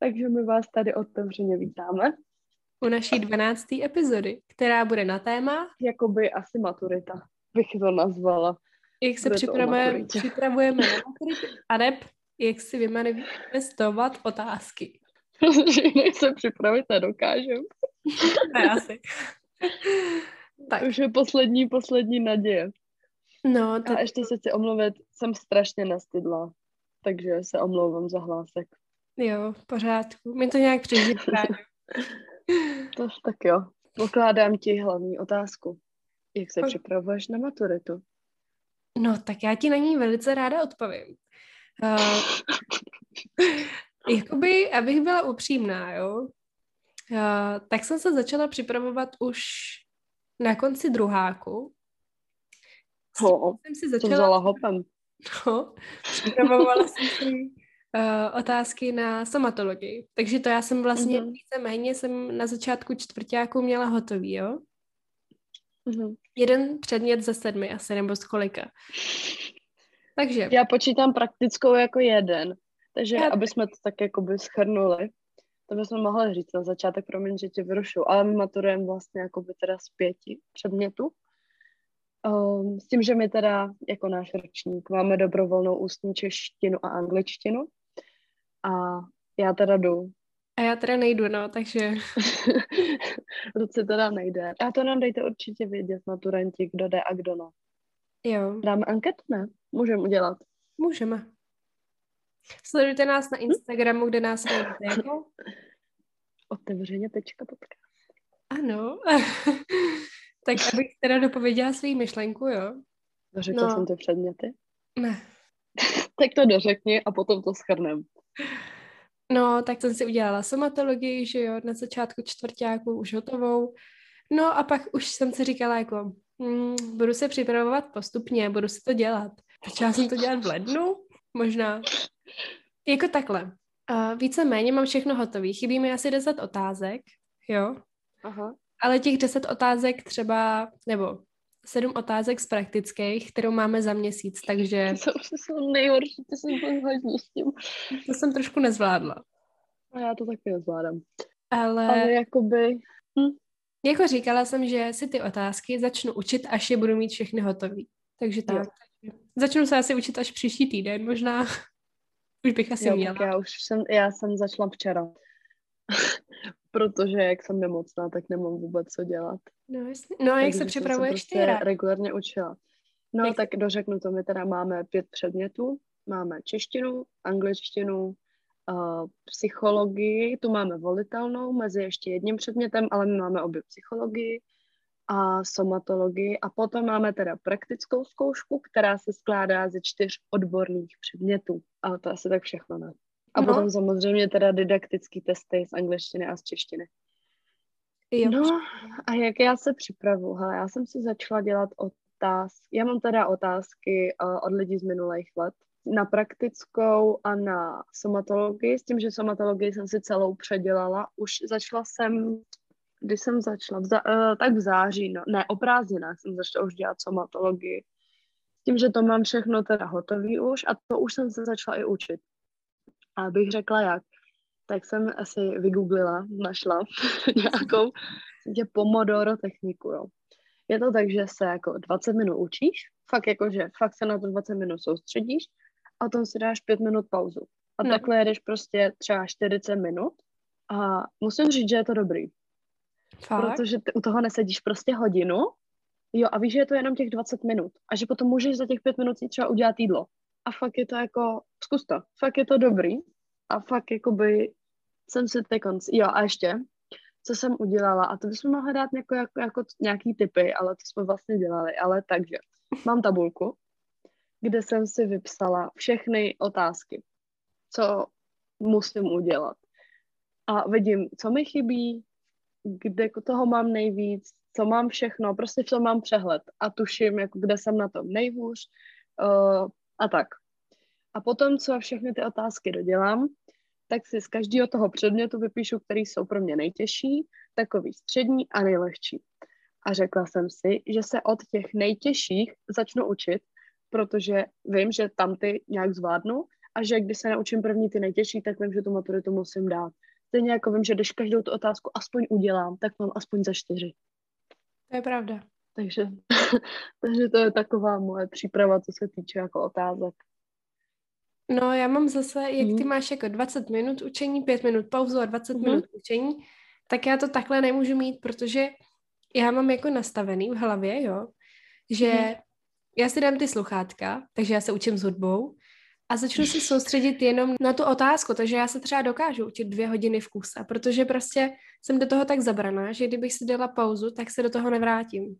Takže my vás tady otevřeně vítáme. U naší 12. epizody, která bude na téma... Jakoby asi maturita, bych to nazvala. Jak se připravujeme, připravujeme na maturitu a neb, jak si vymanifestovat otázky. Protože jinak se připravit nedokážem. Ne, asi. tak. Už je poslední, poslední naděje. No, tak... A ještě se chci omluvit, jsem strašně nastydla, takže se omlouvám za hlásek. Jo, v pořádku. My to nějak přežíváme. to tak jo. Pokládám ti hlavní otázku. Jak se připravuješ na maturitu? No, tak já ti na ní velice ráda odpovím. Uh, jakoby, abych byla upřímná, jo, uh, tak jsem se začala připravovat už na konci druháku. Ho, jsem si začala... To vzala hopem. No, připravovala jsem si uh, otázky na somatologii. Takže to já jsem vlastně mm-hmm. víceméně jsem na začátku čtvrtáku měla hotový, jo? Mm-hmm. Jeden předmět ze sedmi asi, nebo z kolika. Takže. Já počítám praktickou jako jeden. Takže já... aby jsme to tak jako by schrnuli, to bychom mohli říct na začátek, promiň, že tě vyrušu, ale my maturujeme vlastně jako by teda z pěti předmětů. Um, s tím, že my teda jako náš ročník máme dobrovolnou ústní češtinu a angličtinu a já teda jdu. A já teda nejdu, no, takže... Luci teda nejde. A to nám dejte určitě vědět, maturanti, kdo jde a kdo ne. Jo. Dáme anketu, ne? Můžeme udělat. Můžeme. Sledujte nás na Instagramu, kde nás najdete jako? Otevřeně tečka podcast. Ano. tak abych teda dopověděla svou myšlenku, jo? Dořekla no. jsem ty předměty? Ne. Tak to dořekni a potom to schrnem. No, tak jsem si udělala somatologii, že jo, na začátku čtvrtáku už hotovou. No a pak už jsem si říkala jako, hmm, budu se připravovat postupně, budu si to dělat. Začala jsem to dělat v lednu, možná. Jako takhle. Uh, víceméně mám všechno hotové. Chybí mi asi 10 otázek, jo. Aha. Ale těch 10 otázek třeba, nebo sedm otázek z praktických, kterou máme za měsíc, takže... To jsou nejhorší, to jsem hodně s tím. To jsem trošku nezvládla. A já to taky nezvládám. Ale... Ale jakoby... Hm. Jako říkala jsem, že si ty otázky začnu učit, až je budu mít všechny hotový. Takže tak. Jo. Začnu se asi učit až příští týden, možná. Už bych asi jo, měla. já už jsem, já jsem začala včera. Protože jak jsem nemocná, tak nemám vůbec co dělat. No, jasně. no a jak se připravuješ prostě ty? regulárně učila. No jak... tak dořeknu to, my teda máme pět předmětů. Máme češtinu, angličtinu, uh, psychologii, tu máme volitelnou mezi ještě jedním předmětem, ale my máme obě psychologii a somatologii a potom máme teda praktickou zkoušku, která se skládá ze čtyř odborných předmětů. Ale to asi tak všechno ne. A no. potom samozřejmě teda didaktický testy z angličtiny a z češtiny. Jo. No a jak já se připravu? Hele, já jsem si začala dělat otázky. Já mám teda otázky uh, od lidí z minulých let na praktickou a na somatologii, s tím, že somatologii jsem si celou předělala. Už začala jsem, když jsem začala, v za, uh, tak v září, no, ne, o prázdninách jsem začala už dělat somatologii. S tím, že to mám všechno teda hotový už a to už jsem se začala i učit. A abych řekla jak, tak jsem asi vygooglila, našla nějakou je Pomodoro techniku, jo. Je to tak, že se jako 20 minut učíš, fakt jako, že fakt se na to 20 minut soustředíš a potom si dáš 5 minut pauzu. A no. takhle jedeš prostě třeba 40 minut a musím říct, že je to dobrý. Fakt? Protože ty u toho nesedíš prostě hodinu, jo, a víš, že je to jenom těch 20 minut a že potom můžeš za těch 5 minut si třeba udělat jídlo. A fakt je to jako, zkus to, fakt je to dobrý. A fakt jakoby jsem si teď konc... Jo, a ještě, co jsem udělala, a to bychom mohli dát jako, jako, jako nějaký typy, ale to jsme vlastně dělali, ale takže, mám tabulku, kde jsem si vypsala všechny otázky, co musím udělat. A vidím, co mi chybí, kde toho mám nejvíc, co mám všechno, prostě v tom mám přehled. A tuším, jako kde jsem na tom nejhůř. Uh, a tak. A potom, co všechny ty otázky dodělám, tak si z každého toho předmětu vypíšu, který jsou pro mě nejtěžší, takový střední a nejlehčí. A řekla jsem si, že se od těch nejtěžších začnu učit, protože vím, že tam ty nějak zvládnu a že když se naučím první ty nejtěžší, tak vím, že tu maturitu musím dát. Stejně jako vím, že když každou tu otázku aspoň udělám, tak mám aspoň za čtyři. To je pravda. Takže, takže to je taková moje příprava, co se týče jako otázek. No já mám zase, jak ty mhm. máš jako 20 minut učení, 5 minut pauzu a 20 mm. minut učení, tak já to takhle nemůžu mít, protože já mám jako nastavený v hlavě, jo, že mm. já si dám ty sluchátka, takže já se učím s hudbou a začnu se soustředit jenom na tu otázku, takže já se třeba dokážu učit dvě hodiny v kuse, protože prostě jsem do toho tak zabraná, že kdybych si dala pauzu, tak se do toho nevrátím.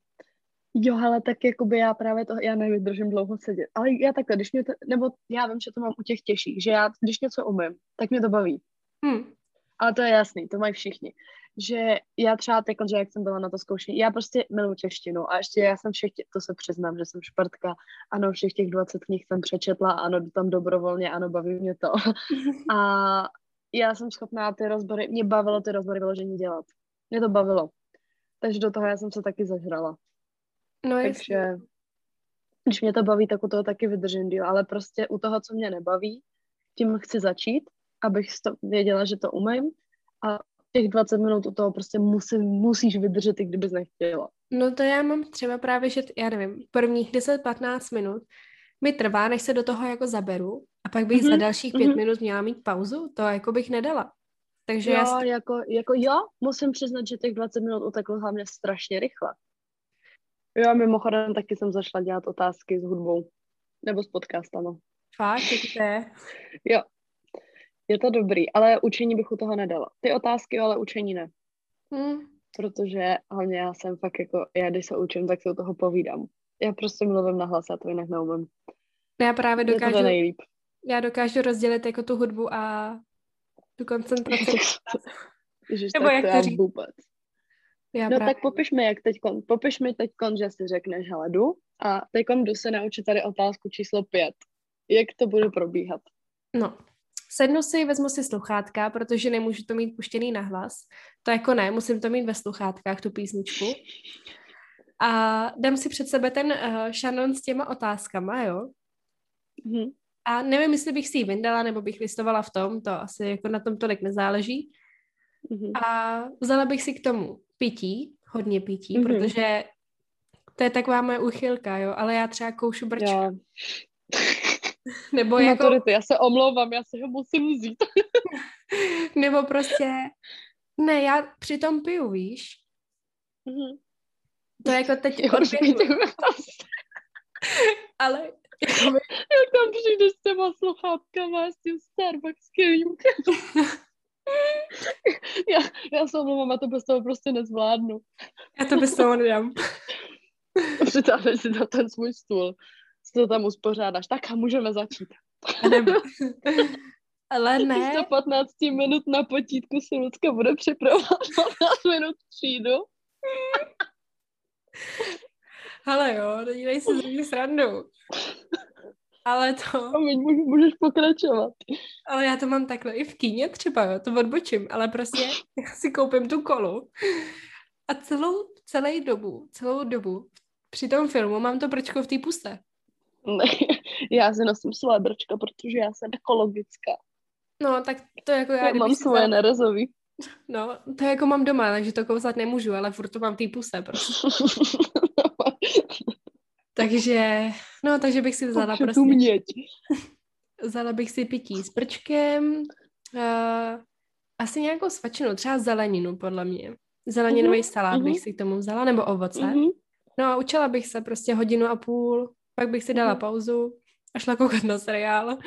Jo, ale tak jakoby já právě to, já nevydržím dlouho sedět. Ale já takhle, když mě to, nebo já vím, že to mám u těch těžších, že já, když něco umím, tak mě to baví. Hmm. Ale to je jasný, to mají všichni. Že já třeba teď, že jak jsem byla na to zkoušení, já prostě miluji češtinu a ještě já jsem všech, to se přiznám, že jsem šprtka, ano, všech těch 20 knih jsem přečetla, ano, jdu tam dobrovolně, ano, baví mě to. a já jsem schopná ty rozbory, mě bavilo ty rozbory vyložení dělat. Mě to bavilo. Takže do toho já jsem se taky zažrala. No, Takže jasný. když mě to baví, tak u toho taky vydržím díl, ale prostě u toho, co mě nebaví, tím chci začít, abych to věděla, že to umím a těch 20 minut u toho prostě musí, musíš vydržet, i kdybys nechtěla. No to já mám třeba právě, že já nevím, prvních 10-15 minut mi trvá, než se do toho jako zaberu a pak bych mm-hmm. za mhm, dalších pět mm-hmm. minut měla mít pauzu, to jako bych nedala. Takže jo, já... jako, jako jo, musím přiznat, že těch 20 minut uteklo hlavně strašně rychle. Jo, mimochodem taky jsem zašla dělat otázky s hudbou. Nebo s podcastama. Fakt, jak to je? Jo. Je to dobrý, ale učení bych u toho nedala. Ty otázky, ale učení ne. Hmm. Protože hlavně já jsem fakt jako, já když se učím, tak se u toho povídám. Já prostě mluvím na hlas, a to jinak neumím. Já právě dokážu, to nejlíp. já dokážu rozdělit jako tu hudbu a tu koncentraci. Ježiš, Nebo jak to, to říct? vůbec. Já no právě. tak popiš mi, jak teď, popiš mi teď, že si řekneš, hele, jdu a teď jdu se naučit tady otázku číslo pět. Jak to bude probíhat? No, sednu si, vezmu si sluchátka, protože nemůžu to mít puštěný na hlas. To jako ne, musím to mít ve sluchátkách, tu písničku. A dám si před sebe ten uh, šanon s těma otázkama, jo? Mm-hmm. A nevím, jestli bych si ji vyndala, nebo bych listovala v tom, to asi jako na tom tolik nezáleží. Mm-hmm. A vzala bych si k tomu pití, hodně pití, mm-hmm. protože to je taková moje uchylka, jo, ale já třeba koušu brčka. Já. Nebo jako... Maturity, já se omlouvám, já se ho musím vzít. Nebo prostě, ne, já přitom piju, víš? Mm-hmm. To je jako teď odběhnu. ale jako by... Jak tam přijdeš s těma sluchátkama s tím Starbuckským já, já se omlouvám, a to bez toho prostě nezvládnu. Já to bez toho nedám. Přitáhneš si na ten svůj stůl, si to tam uspořádáš. Tak a můžeme začít. Ale ne. 115 minut na potítku se Lucka bude připravovat 15 minut přijdu. Ale jo, nedělej si z srandu. Ale to... A my můžeš pokračovat. Ale já to mám takhle i v kíně třeba, jo, to odbočím, ale prostě já si koupím tu kolu a celou, celou dobu, celou dobu při tom filmu mám to brčko v té puse. Ne, já si nosím své brčko, protože já jsem ekologická. No, tak to jako já... já mám svoje vzal... nerezový. No, to jako mám doma, takže to kouzat nemůžu, ale furt to mám v té puse prostě. takže, no, takže bych si vzala prostě... Tu měť. Vzala bych si pití s prčkem, uh, asi nějakou svačinu, třeba zeleninu, podle mě. Zeleninový uh-huh, salát bych si k tomu vzala, nebo ovoce. Uh-huh. No a učila bych se prostě hodinu a půl, pak bych si dala uh-huh. pauzu a šla koukat na seriál.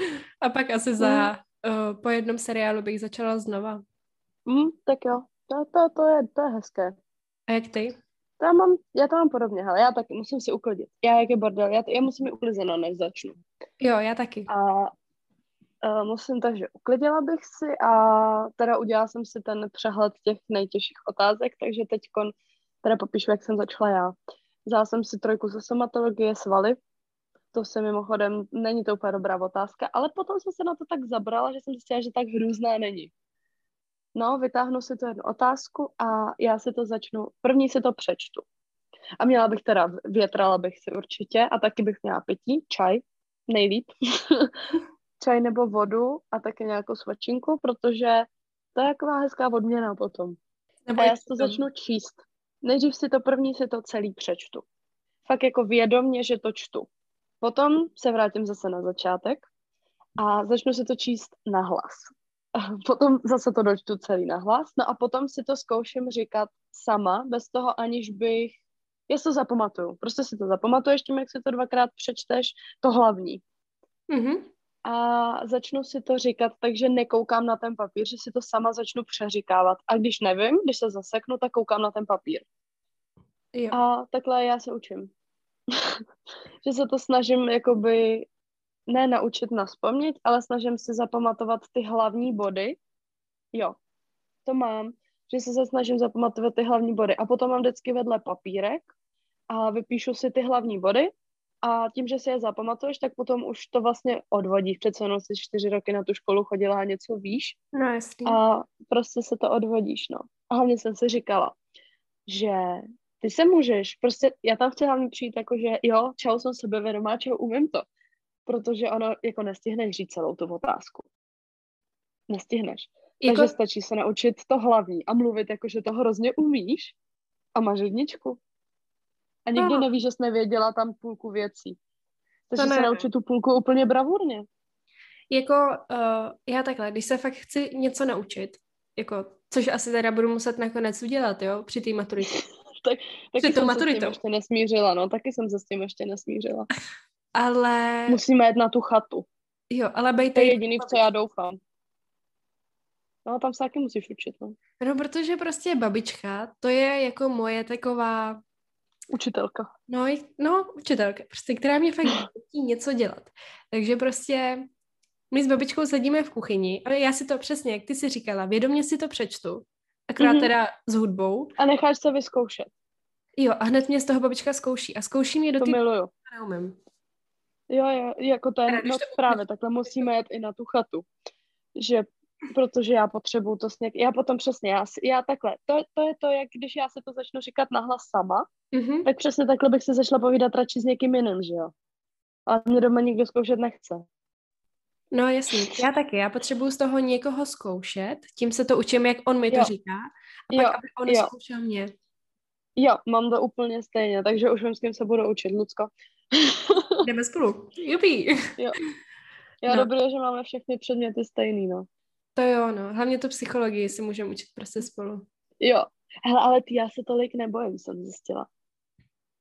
A pak asi za, uh, po jednom seriálu bych začala znova. Mm, tak jo, to, to, to, je, to je hezké. A jak ty? To já, mám, já to mám podobně, ale já taky musím si uklidit. Já jak je bordel, já, já musím být uklizeno, než začnu. Jo, já taky. A uh, musím, takže uklidila bych si a teda udělala jsem si ten přehled těch nejtěžších otázek, takže teď teda popíšu, jak jsem začala já. Vzala jsem si trojku ze somatologie svaly, to se mimochodem, není to úplně dobrá otázka, ale potom jsem se na to tak zabrala, že jsem zjistila, že tak hrůzná není. No, vytáhnu si tu jednu otázku a já si to začnu, první si to přečtu. A měla bych teda, větrala bych si určitě a taky bych měla pití, čaj, nejlíp. čaj nebo vodu a taky nějakou svačinku, protože to je taková hezká odměna potom. Nebo a já si to začnu číst. Nejdřív si to první si to celý přečtu. Fakt jako vědomně, že to čtu. Potom se vrátím zase na začátek a začnu si to číst na hlas. Potom zase to dočtu celý na hlas, no a potom si to zkouším říkat sama, bez toho aniž bych, já si to zapamatuju, prostě si to zapamatuješ tím, jak si to dvakrát přečteš, to hlavní. Mm-hmm. A začnu si to říkat, takže nekoukám na ten papír, že si to sama začnu přeříkávat. A když nevím, když se zaseknu, tak koukám na ten papír. Jo. A takhle já se učím. že se to snažím jakoby ne naučit na vzpomnět, ale snažím se zapamatovat ty hlavní body. Jo, to mám, že se snažím zapamatovat ty hlavní body. A potom mám vždycky vedle papírek a vypíšu si ty hlavní body a tím, že si je zapamatuješ, tak potom už to vlastně odvodíš. Přece jenom jsi čtyři roky na tu školu chodila a něco víš. No jasný. A prostě se to odvodíš, no. A hlavně jsem si říkala, že ty se můžeš, prostě já tam chci hlavně přijít jako, že jo, čau, jsem sebevědomá, čau, umím to protože ono jako nestihneš říct celou tu otázku. Nestihneš. Jako... Takže stačí se naučit to hlavní a mluvit jako, že to hrozně umíš a máš jedničku. A nikdy no. nevíš, že jsi nevěděla tam půlku věcí. Takže se naučit tu půlku úplně bravurně. Jako uh, já takhle, když se fakt chci něco naučit, jako, což asi teda budu muset nakonec udělat, jo, při té maturitě. Tak, taky při jsem maturitou. se s tím ještě nesmířila, no, taky jsem se s tím ještě nesmířila. Ale... Musíme jít na tu chatu. Jo, ale bejte... To je jediný, v co já doufám. No, tam se taky musíš učit, no. No, protože prostě babička, to je jako moje taková... Učitelka. No, no učitelka, prostě, která mě fakt chtějí něco dělat. Takže prostě my s babičkou sedíme v kuchyni a já si to přesně, jak ty si říkala, vědomě si to přečtu, akorát mm-hmm. teda s hudbou. A necháš se vyzkoušet. Jo, a hned mě z toho babička zkouší. A zkouší mě do to ty... miluju. Neumím. Jo, jo, jako to je, no to právě, takhle musíme jet i na tu chatu, že protože já potřebuju to sněk, já potom přesně, já, já takhle, to, to je to, jak když já se to začnu říkat nahlas sama, mm-hmm. tak přesně takhle bych si začala povídat radši s někým jiným, že jo. A mě doma nikdo zkoušet nechce. No jasně, já taky, já potřebuju z toho někoho zkoušet, tím se to učím, jak on mi to jo. říká, a pak, jo. aby on jo. zkoušel mě. Jo, mám to úplně stejně, takže už vím, s kým se budu učit, Lucko. Jdeme spolu. Jupi. Jo. Jo, no. dobré, že máme všechny předměty stejný, no. To jo, no. Hlavně tu psychologii si můžeme učit prostě spolu. Jo. Hele, ale ty já se tolik nebojím, jsem zjistila.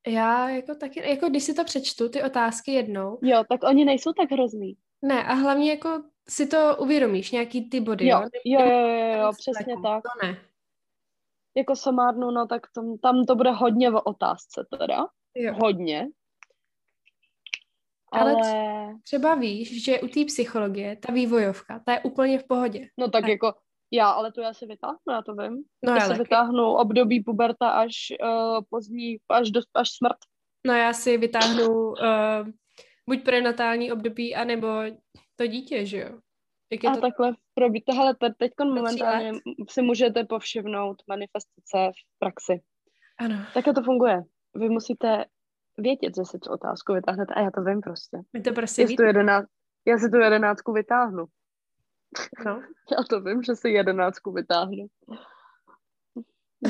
Já jako taky, jako když si to přečtu, ty otázky jednou. Jo, tak oni nejsou tak hrozný. Ne, a hlavně jako si to uvědomíš, nějaký ty body, jo? Jo, jo, jo, jo, jo přesně tak. To ne. Jako somárnu, no tak tam, tam to bude hodně v otázce teda. Jo. Hodně. Ale, třeba víš, že u té psychologie, ta vývojovka, ta je úplně v pohodě. No tak, tak. jako já, ale to já si vytáhnu, já to vím. No, já si vytáhnu období puberta až uh, pozdní, až, do, až smrt. No já si vytáhnu uh, buď prenatální období, anebo to dítě, že jo? Jak je a to... takhle probít. Hele, teď momentálně si můžete povšimnout manifestace v praxi. Ano. Takhle to funguje. Vy musíte vědět, že si tu otázku vytáhnete a já to vím prostě. My to prostě já, tu jedenáct, já si tu jedenáctku vytáhnu. No. Já to vím, že si jedenáctku vytáhnu.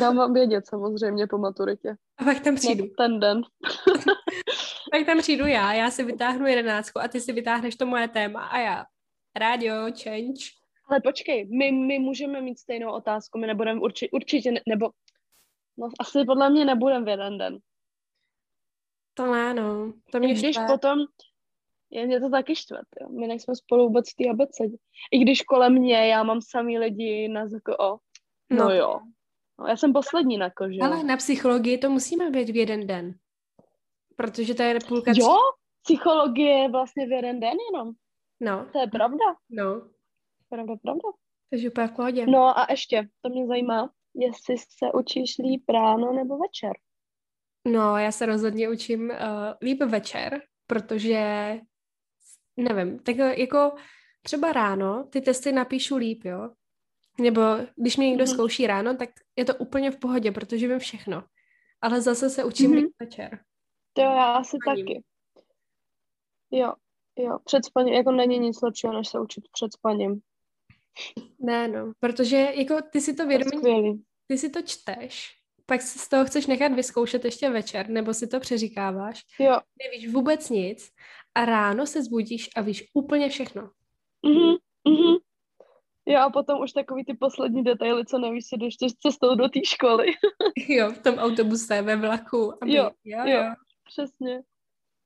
Dám vám vědět samozřejmě po maturitě. A pak tam přijdu. No, ten den. pak tam přijdu já, já si vytáhnu jedenáctku a ty si vytáhneš to moje téma a já. Radio, change. Ale počkej, my, my můžeme mít stejnou otázku, my nebudeme určitě, určitě ne, nebo no, asi podle mě nebudeme v jeden den. To ne, no. To mě když štve. potom, je mě to taky štve, jo. My nejsme spolu vůbec v té abecedě. I když kolem mě já mám samý lidi na ZKO. No, no jo. No, já jsem poslední na kože. Ale na psychologii to musíme být v jeden den. Protože to je půlka... Jo, psychologie je vlastně v jeden den jenom. No. To je pravda. No. Pravda, pravda. Takže úplně v pohodě. No a ještě, to mě zajímá, jestli se učíš líp ráno nebo večer. No, já se rozhodně učím uh, líp večer, protože nevím, tak jako třeba ráno ty testy napíšu líp, jo? Nebo když mě někdo mm-hmm. zkouší ráno, tak je to úplně v pohodě, protože vím všechno. Ale zase se učím mm-hmm. líp večer. To já asi taky. Jo. Jo, před spaním, jako není nic lepšího, než se učit před spaním. Ne, no, protože jako ty si to vědomí, ty si to čteš, pak si z toho chceš nechat vyzkoušet ještě večer, nebo si to přeříkáváš. Jo. Nevíš vůbec nic a ráno se zbudíš a víš úplně všechno. Mhm, mhm. Jo, a potom už takový ty poslední detaily, co nevíš, si jdeš cestou do té školy. jo, v tom autobuse, ve vlaku. Aby... Jo, jo, jo, přesně.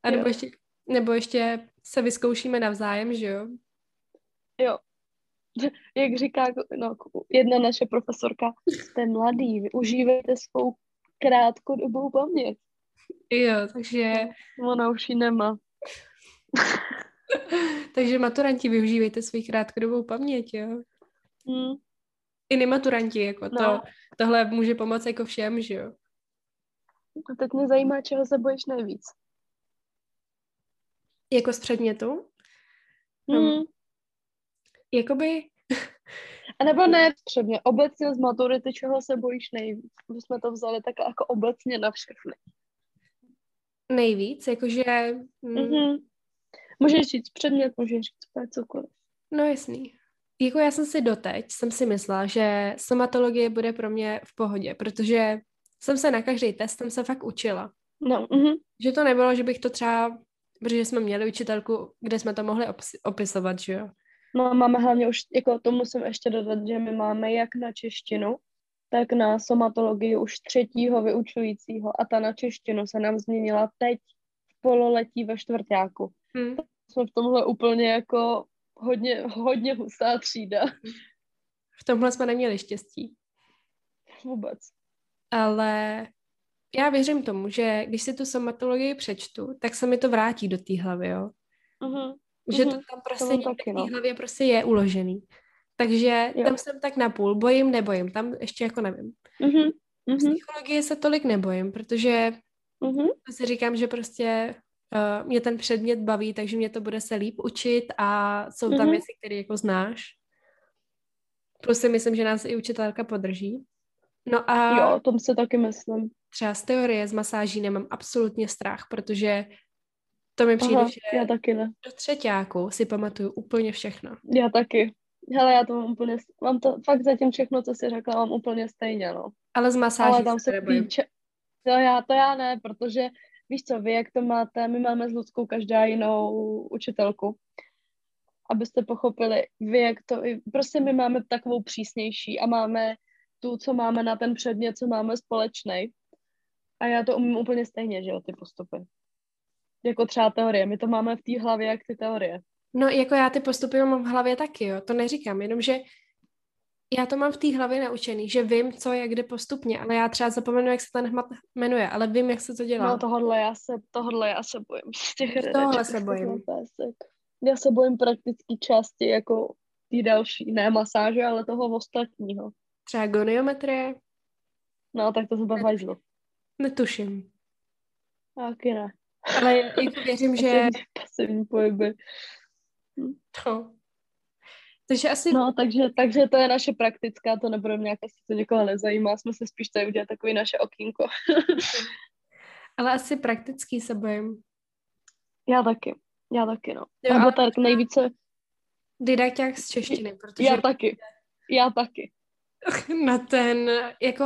A nebo. Ještě, nebo ještě se vyzkoušíme navzájem, že jo? Jo. Jak říká no, jedna naše profesorka, jste mladý, využívejte svou krátkodobou paměť. Jo, takže... Ona už ji nemá. takže maturanti, využívejte svou krátkodobou paměť, jo? Hmm. I nematuranti, jako no. to, tohle může pomoct jako všem, že jo? A teď mě zajímá, čeho se bojíš nejvíc. Jako z předmětu? Hmm. Jakoby... A nebo ne předmět, obecně z maturity, čeho se bojíš nejvíc? My jsme to vzali tak jako obecně na všechny. Nejvíc, jakože... Mm. Mm-hmm. Můžeš říct předmět, můžeš říct cokoliv. No jasný. Jako já jsem si doteď, jsem si myslela, že somatologie bude pro mě v pohodě, protože jsem se na každý test jsem se fakt učila. No, mm-hmm. Že to nebylo, že bych to třeba, protože jsme měli učitelku, kde jsme to mohli opis- opisovat, že jo. No máme hlavně už, jako to musím ještě dodat, že my máme jak na češtinu, tak na somatologii už třetího vyučujícího a ta na češtinu se nám změnila teď v pololetí ve čtvrtáku. Hmm. Jsme v tomhle úplně jako hodně, hodně hustá třída. V tomhle jsme neměli štěstí. Vůbec. Ale já věřím tomu, že když si tu somatologii přečtu, tak se mi to vrátí do té hlavy, jo. Uh-huh. Že to tam prostě to taky, no. hlavě prostě je uložený. Takže jo. tam jsem tak napůl, bojím, nebojím, tam ještě jako nevím. Uh-huh. Uh-huh. Psychologie se tolik nebojím, protože uh-huh. si říkám, že prostě uh, mě ten předmět baví, takže mě to bude se líp učit a jsou tam uh-huh. věci, které jako znáš. Plus si myslím, že nás i učitelka podrží. No a... Jo, tom se taky myslím. Třeba z teorie, z masáží nemám absolutně strach, protože to mi přijde, Aha, že já taky ne. do třetíku si pamatuju úplně všechno. Já taky. Hele, já to mám úplně, mám to fakt zatím všechno, co jsi řekla, mám úplně stejně, no. Ale z masáží Ale tam se týče, to já, to já ne, protože víš co, vy jak to máte, my máme s Ludskou každá jinou učitelku, abyste pochopili, vy jak to, prostě my máme takovou přísnější a máme tu, co máme na ten předmět, co máme společný. A já to umím úplně stejně, že jo, ty postupy. Jako třeba teorie. My to máme v té hlavě, jak ty teorie. No, jako já ty postupy mám v hlavě taky, jo. To neříkám, jenomže já to mám v té hlavě naučený, že vím, co je kde postupně, ale já třeba zapomenu, jak se ten hmat jmenuje, ale vím, jak se to dělá. No tohle já se, tohle já se bojím z těch Tohle se bojím. Já se bojím prakticky části jako ty další, ne masáže, ale toho ostatního. Třeba goniometrie? No, tak to se hajzlo. Netuším. Taky ne. Ale jako věřím, že... Pasivní pohyby. To. Takže asi... No, takže, takže to je naše praktická, to nebude nějak, asi to někoho nezajímá, jsme se spíš tady udělat takový naše okýnko. ale asi praktický se bojím. Já taky, já taky, no. Jo, Nebo tak nejvíce... Didakťák z češtiny, protože... Já taky, já taky. Na ten, jako...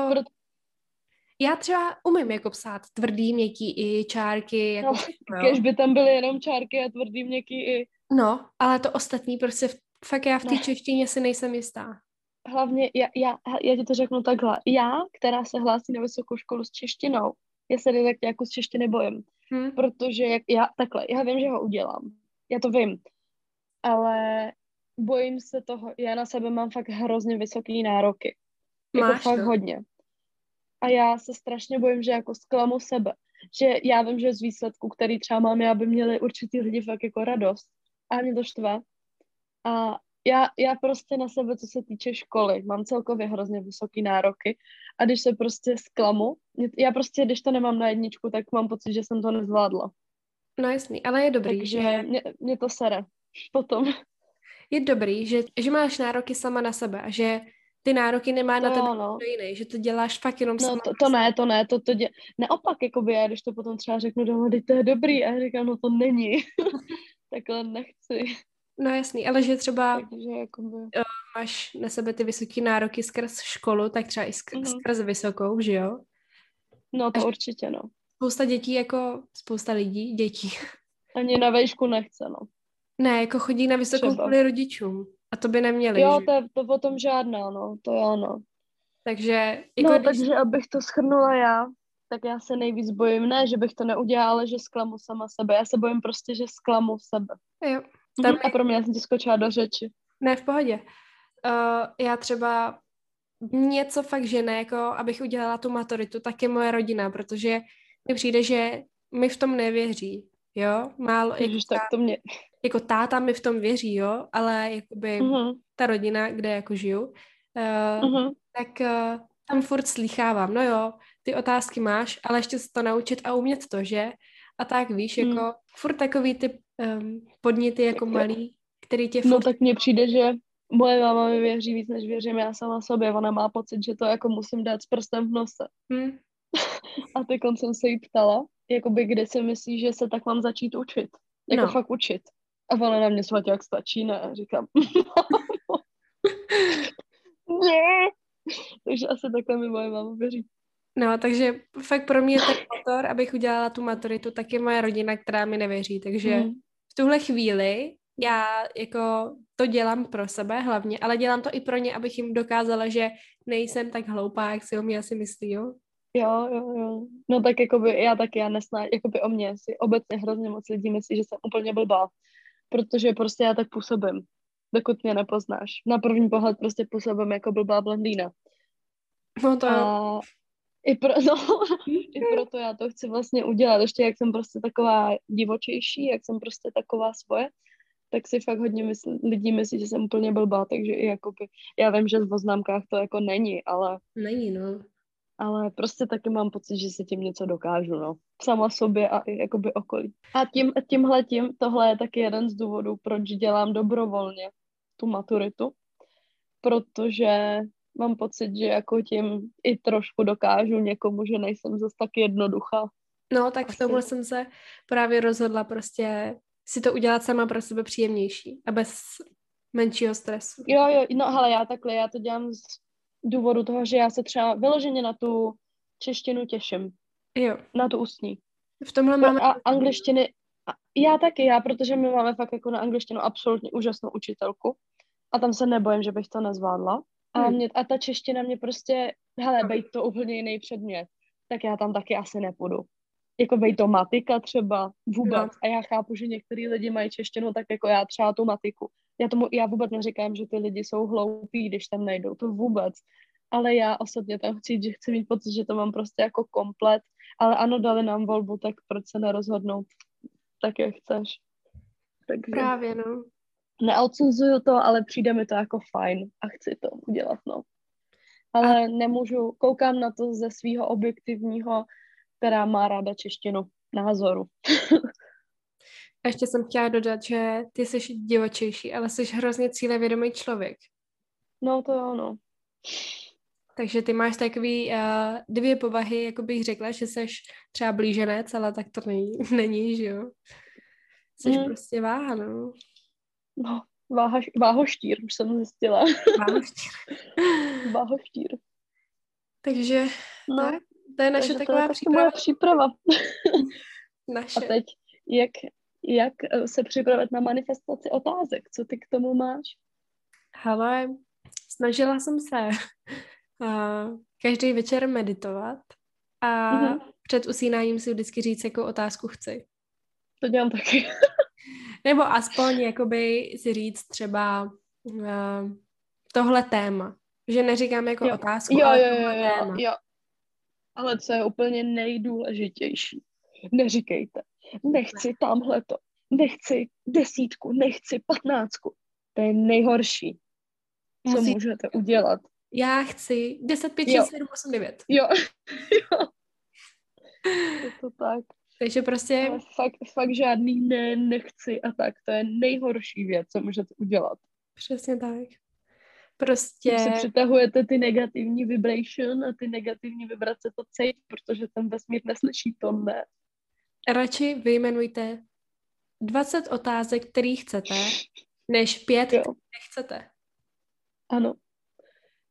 Já třeba umím jako psát tvrdý, měkký i čárky. Jako no, když by tam byly jenom čárky a tvrdý, měkký i. No, ale to ostatní prostě fakt já v té češtině si nejsem jistá. Hlavně, já, já, já ti to řeknu takhle. Já, která se hlásí na vysokou školu s češtinou, já se tak jako z češtiny bojím. Hmm. Protože jak, já, takhle, já vím, že ho udělám. Já to vím. Ale bojím se toho, já na sebe mám fakt hrozně vysoký nároky. Jako Máš fakt to. hodně. A já se strašně bojím, že jako zklamu sebe. Že já vím, že z výsledku, který třeba mám, já by měli určitý lidi fakt jako radost. A mě to štve. A já, já prostě na sebe, co se týče školy, mám celkově hrozně vysoký nároky a když se prostě zklamu, já prostě, když to nemám na jedničku, tak mám pocit, že jsem to nezvládla. No jasný, ale je dobrý, Takže že... Mě, mě to sere potom. Je dobrý, že, že máš nároky sama na sebe a že ty nároky nemá to na tebe no. jiný, že to děláš fakt jenom no, sama. To, to ne, to ne, to, to dě... Neopak, jakoby já, když to potom třeba řeknu doma, teď to je dobrý, a já říkám, no to není. takhle nechci. No jasný, ale že třeba Takže jakoby... máš na sebe ty vysoké nároky skrz školu, tak třeba i skrz, Mhm. skrz vysokou, že jo? No to Až- určitě, no. Spousta dětí, jako spousta lidí, dětí, Ani na vejšku nechce, no. Ne, jako chodí na vysokou Třeba. kvůli rodičům. A to by neměli, Jo, že? to je to potom žádná, no. To jo, no. Takže, jako No, když, takže abych to schrnula já, tak já se nejvíc bojím, ne, že bych to neudělala, ale že zklamu sama sebe. Já se bojím prostě, že zklamu sebe. jo, Tam Mhm, A pro mě já jsem ti skočila do řeči. ne, v pohodě. Uh, já třeba něco fakt žene, jako abych udělala tu maturitu, tak je moje rodina, protože mi přijde, že mi v tom nevěří, jo, málo, jako, Ježiš, tak to mě... jako táta mi v tom věří, jo, ale jakoby Mhm, ta rodina, kde jako žiju, uh, mhm. tak uh, tam furt slýchávám, no jo, ty otázky máš, ale ještě se to naučit a umět to, že? A tak víš, Hmm. jako furt takový ty um, podněty jako malý, který tě furt... No tak mně přijde, že moje máma mi věří víc, než věřím já sama sobě. Ona má pocit, že to jako musím dát s prstem v nose. Hm, A teď jsem se jí ptala, jakoby kde si myslí, že se tak mám začít učit. Jako No. fakt učit. A ona na mě svatě, jak stačí, ne? A říkám, ne. Takže asi takhle mi moje máma věří. No, takže fakt pro mě ten motor, abych udělala tu maturitu, tak je moje rodina, která mi nevěří. Takže Hmm. v tuhle chvíli já jako to dělám pro sebe hlavně, ale dělám to i pro ně, abych jim dokázala, že nejsem tak hloupá, jak si o mě asi myslí, jo? Jo, jo, jo. No tak jakoby já taky, já nesná, jakoby o mě si obecně hrozně moc lidí myslí, že jsem úplně blbá. Protože prostě já tak působím, dokud mě nepoznáš. Na první pohled prostě působím jako blbá blondýna. No to. A i, pro, no, i proto já to chci vlastně udělat. Ještě jak jsem prostě taková divočejší, jak jsem prostě taková svoje, tak si fakt hodně mysl, lidí myslí, že jsem úplně blbá, takže i jakoby, já vím, že v oznámkách to jako není, ale, Není, no. Ale prostě taky mám pocit, že si tím něco dokážu, no. Sama sobě a i jakoby okolí. A tím, tímhle tím, tohle je taky jeden z důvodů, proč dělám dobrovolně tu maturitu, protože mám pocit, že jako tím i trošku dokážu někomu, že nejsem zase tak jednoduchá. No, tak v tomhle jsem se právě rozhodla prostě si to udělat sama pro sebe příjemnější a bez menšího stresu. Jo, jo, no ale já takhle, já to dělám z důvodu toho, že já se třeba vyloženě na tu češtinu těším, Jo, na tu ústní. v tomhle máme... A angličtiny, a já taky, já, protože my máme fakt jako na angličtinu absolutně úžasnou učitelku a tam se nebojím, že bych to nezvládla. A, Hmm. mě, a ta čeština mě prostě, hele, bejt to úplně jiný předmět, tak já tam taky asi nepůjdu. Jako bejt to matika třeba vůbec. No. A já chápu, že některý lidi mají češtinu tak jako já třeba tu matiku. Já, tomu, já vůbec neříkám, že ty lidi jsou hloupí, když tam nejdou, to vůbec. Ale já osobně tam chci že chci mít pocit, že to mám prostě jako komplet. Ale ano, dali nám volbu, tak proč se nerozhodnout tak, jak chceš. Takže Právě, no. neodsuzuju to, ale přijde mi to jako fajn a chci to udělat, no. Ale nemůžu, koukám na to ze svého objektivního, která má ráda češtinu, názoru. A ještě jsem chtěla dodat, že ty jsi divočejší, ale jsi hrozně cílevědomý člověk. No to jo, no. Takže ty máš takový uh, dvě povahy, jako bych řekla, že jsi třeba blíženec, ale tak to není, není že jo? Jsi Mm. prostě váha, no. No, váha, váhoštír, už jsem zjistila. Váhoštír. váhoštír. Takže No, tak, to je naše takže to taková je taky moje příprava. příprava. Naše. A teď, jak, jak eh, se připravit na manifestaci otázek? Co ty k tomu máš? Hele, snažila jsem se uh, každý večer meditovat a Mhm. před usínáním si vždycky říct, jakou otázku chci. To dělám taky. Nebo aspoň jakoby si říct třeba uh, tohle téma. Že neříkám jako Jo. otázku, Jo, ale jo, jo, tohle jo, téma. jo. Ale co je úplně nejdůležitější, neříkejte, nechci tamhleto, nechci desítku, nechci patnáctku. To je nejhorší, co Musí- můžete udělat. Já chci 10, 5, Jo. 6, 7, 8, 9. Jo, jo. Je to tak. Takže prostě Ale fakt, fakt žádný ne, nechci a tak. To je nejhorší věc, co můžete udělat. přesně tak. Prostě Když si přitahujete ty negativní vibration a ty negativní vibrace, to cít, protože ten vesmír neslyší to ne. Radši vyjmenujte 20 otázek, který chcete, než pět, Jo. které nechcete. Ano.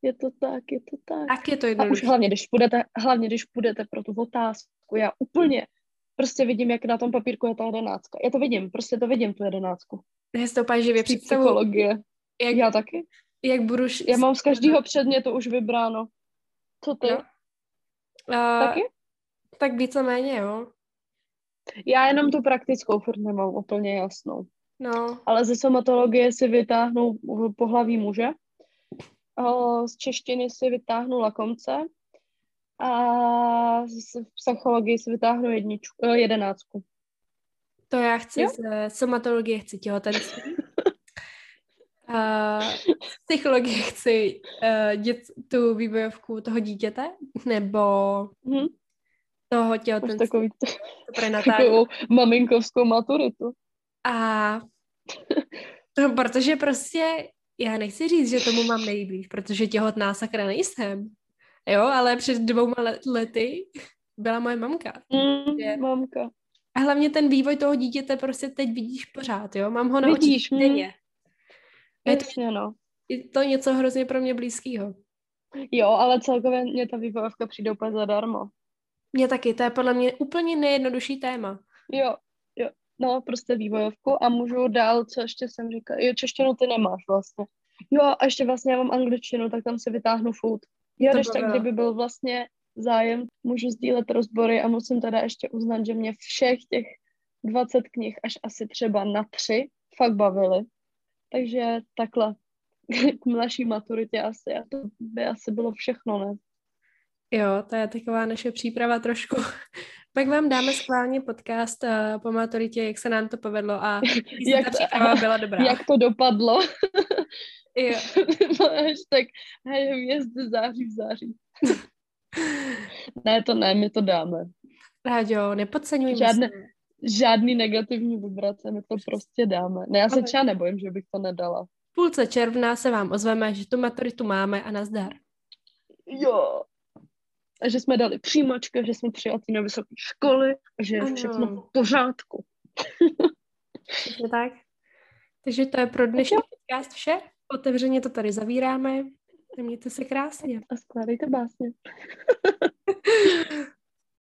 Je to tak, je to tak. Tak je to A už jednoduché. hlavně, když půjdete, hlavně, když půjdete pro tu otázku, já úplně prostě vidím, jak na tom papírku je ta jedenáctka. Já to vidím, prostě to vidím, tu jedenáctku. Já si to úplně živě představu, psychologie. jak, Já taky. jak budu... š- Já mám z každého předmětu už vybráno. Co ty? No. A, Taky? tak víceméně, jo. Já jenom tu praktickou furt nemám úplně jasnou. No, Ale ze somatologie si vytáhnu pohlaví muže, z češtiny si vytáhnu lakomce a z psychologii si vytáhnu jedničku, eh, jedenáctku. to já chci Jo? z somatologie chci těhotenství. A z psychologie chci uh, dět, tu vývojovku toho dítěte, nebo Hm, toho těhotenství, takový, takovou maminkovskou maturitu. A to, protože prostě já nechci říct, že tomu mám nejblíž, protože těhotná sakra nejsem. Jo, ale před dvouma le- lety byla moje mamka. Mm, mamka. A hlavně ten vývoj toho dítěte prostě teď vidíš pořád, jo? Mám ho na Vidíš, očích hm. denně. Je to, Jasně, no. je to něco hrozně pro mě blízkého. Jo, ale celkově mě ta výbavka přijde úplně zadarmo. Mně taky, to je podle mě úplně nejjednodušší téma. Jo, jo. No, prostě vývojovku a můžu dál, co ještě jsem říkala. Jo, češtinu ty nemáš vlastně. Jo, a ještě vlastně já mám angličtinu, tak tam si vytáhnu food. Jo, když tak, kdyby byl vlastně zájem, můžu sdílet rozbory a musím teda ještě uznat, že mě všech těch 20 knih až asi třeba na tři fakt bavily. Takže takhle k naší maturitě asi a to by asi bylo všechno, ne? Jo, to je taková naše příprava trošku. Pak vám dáme schválně podcast uh, po maturitě, jak se nám to povedlo a Jak ta příprava byla dobrá. Jak to dopadlo? Jo. Hashtag hvězdy září v září. Ne, to ne, my to dáme. Ráďo, nepodceňujme Žádné- se. Žádný negativní vibrace, my to prostě dáme. Ne, já se třeba nebojím, že bych to nedala. V půlce června se vám ozveme, že tu maturitu máme a nazdar. Jo. A že jsme dali přijímačka, že jsme přijatí na vysoké školy a že je Ano. všechno v pořádku. Přesně tak. Takže to je pro dnešní podcast vše. Otevřeně to tady zavíráme. Mějte se krásně. A skládejte básně.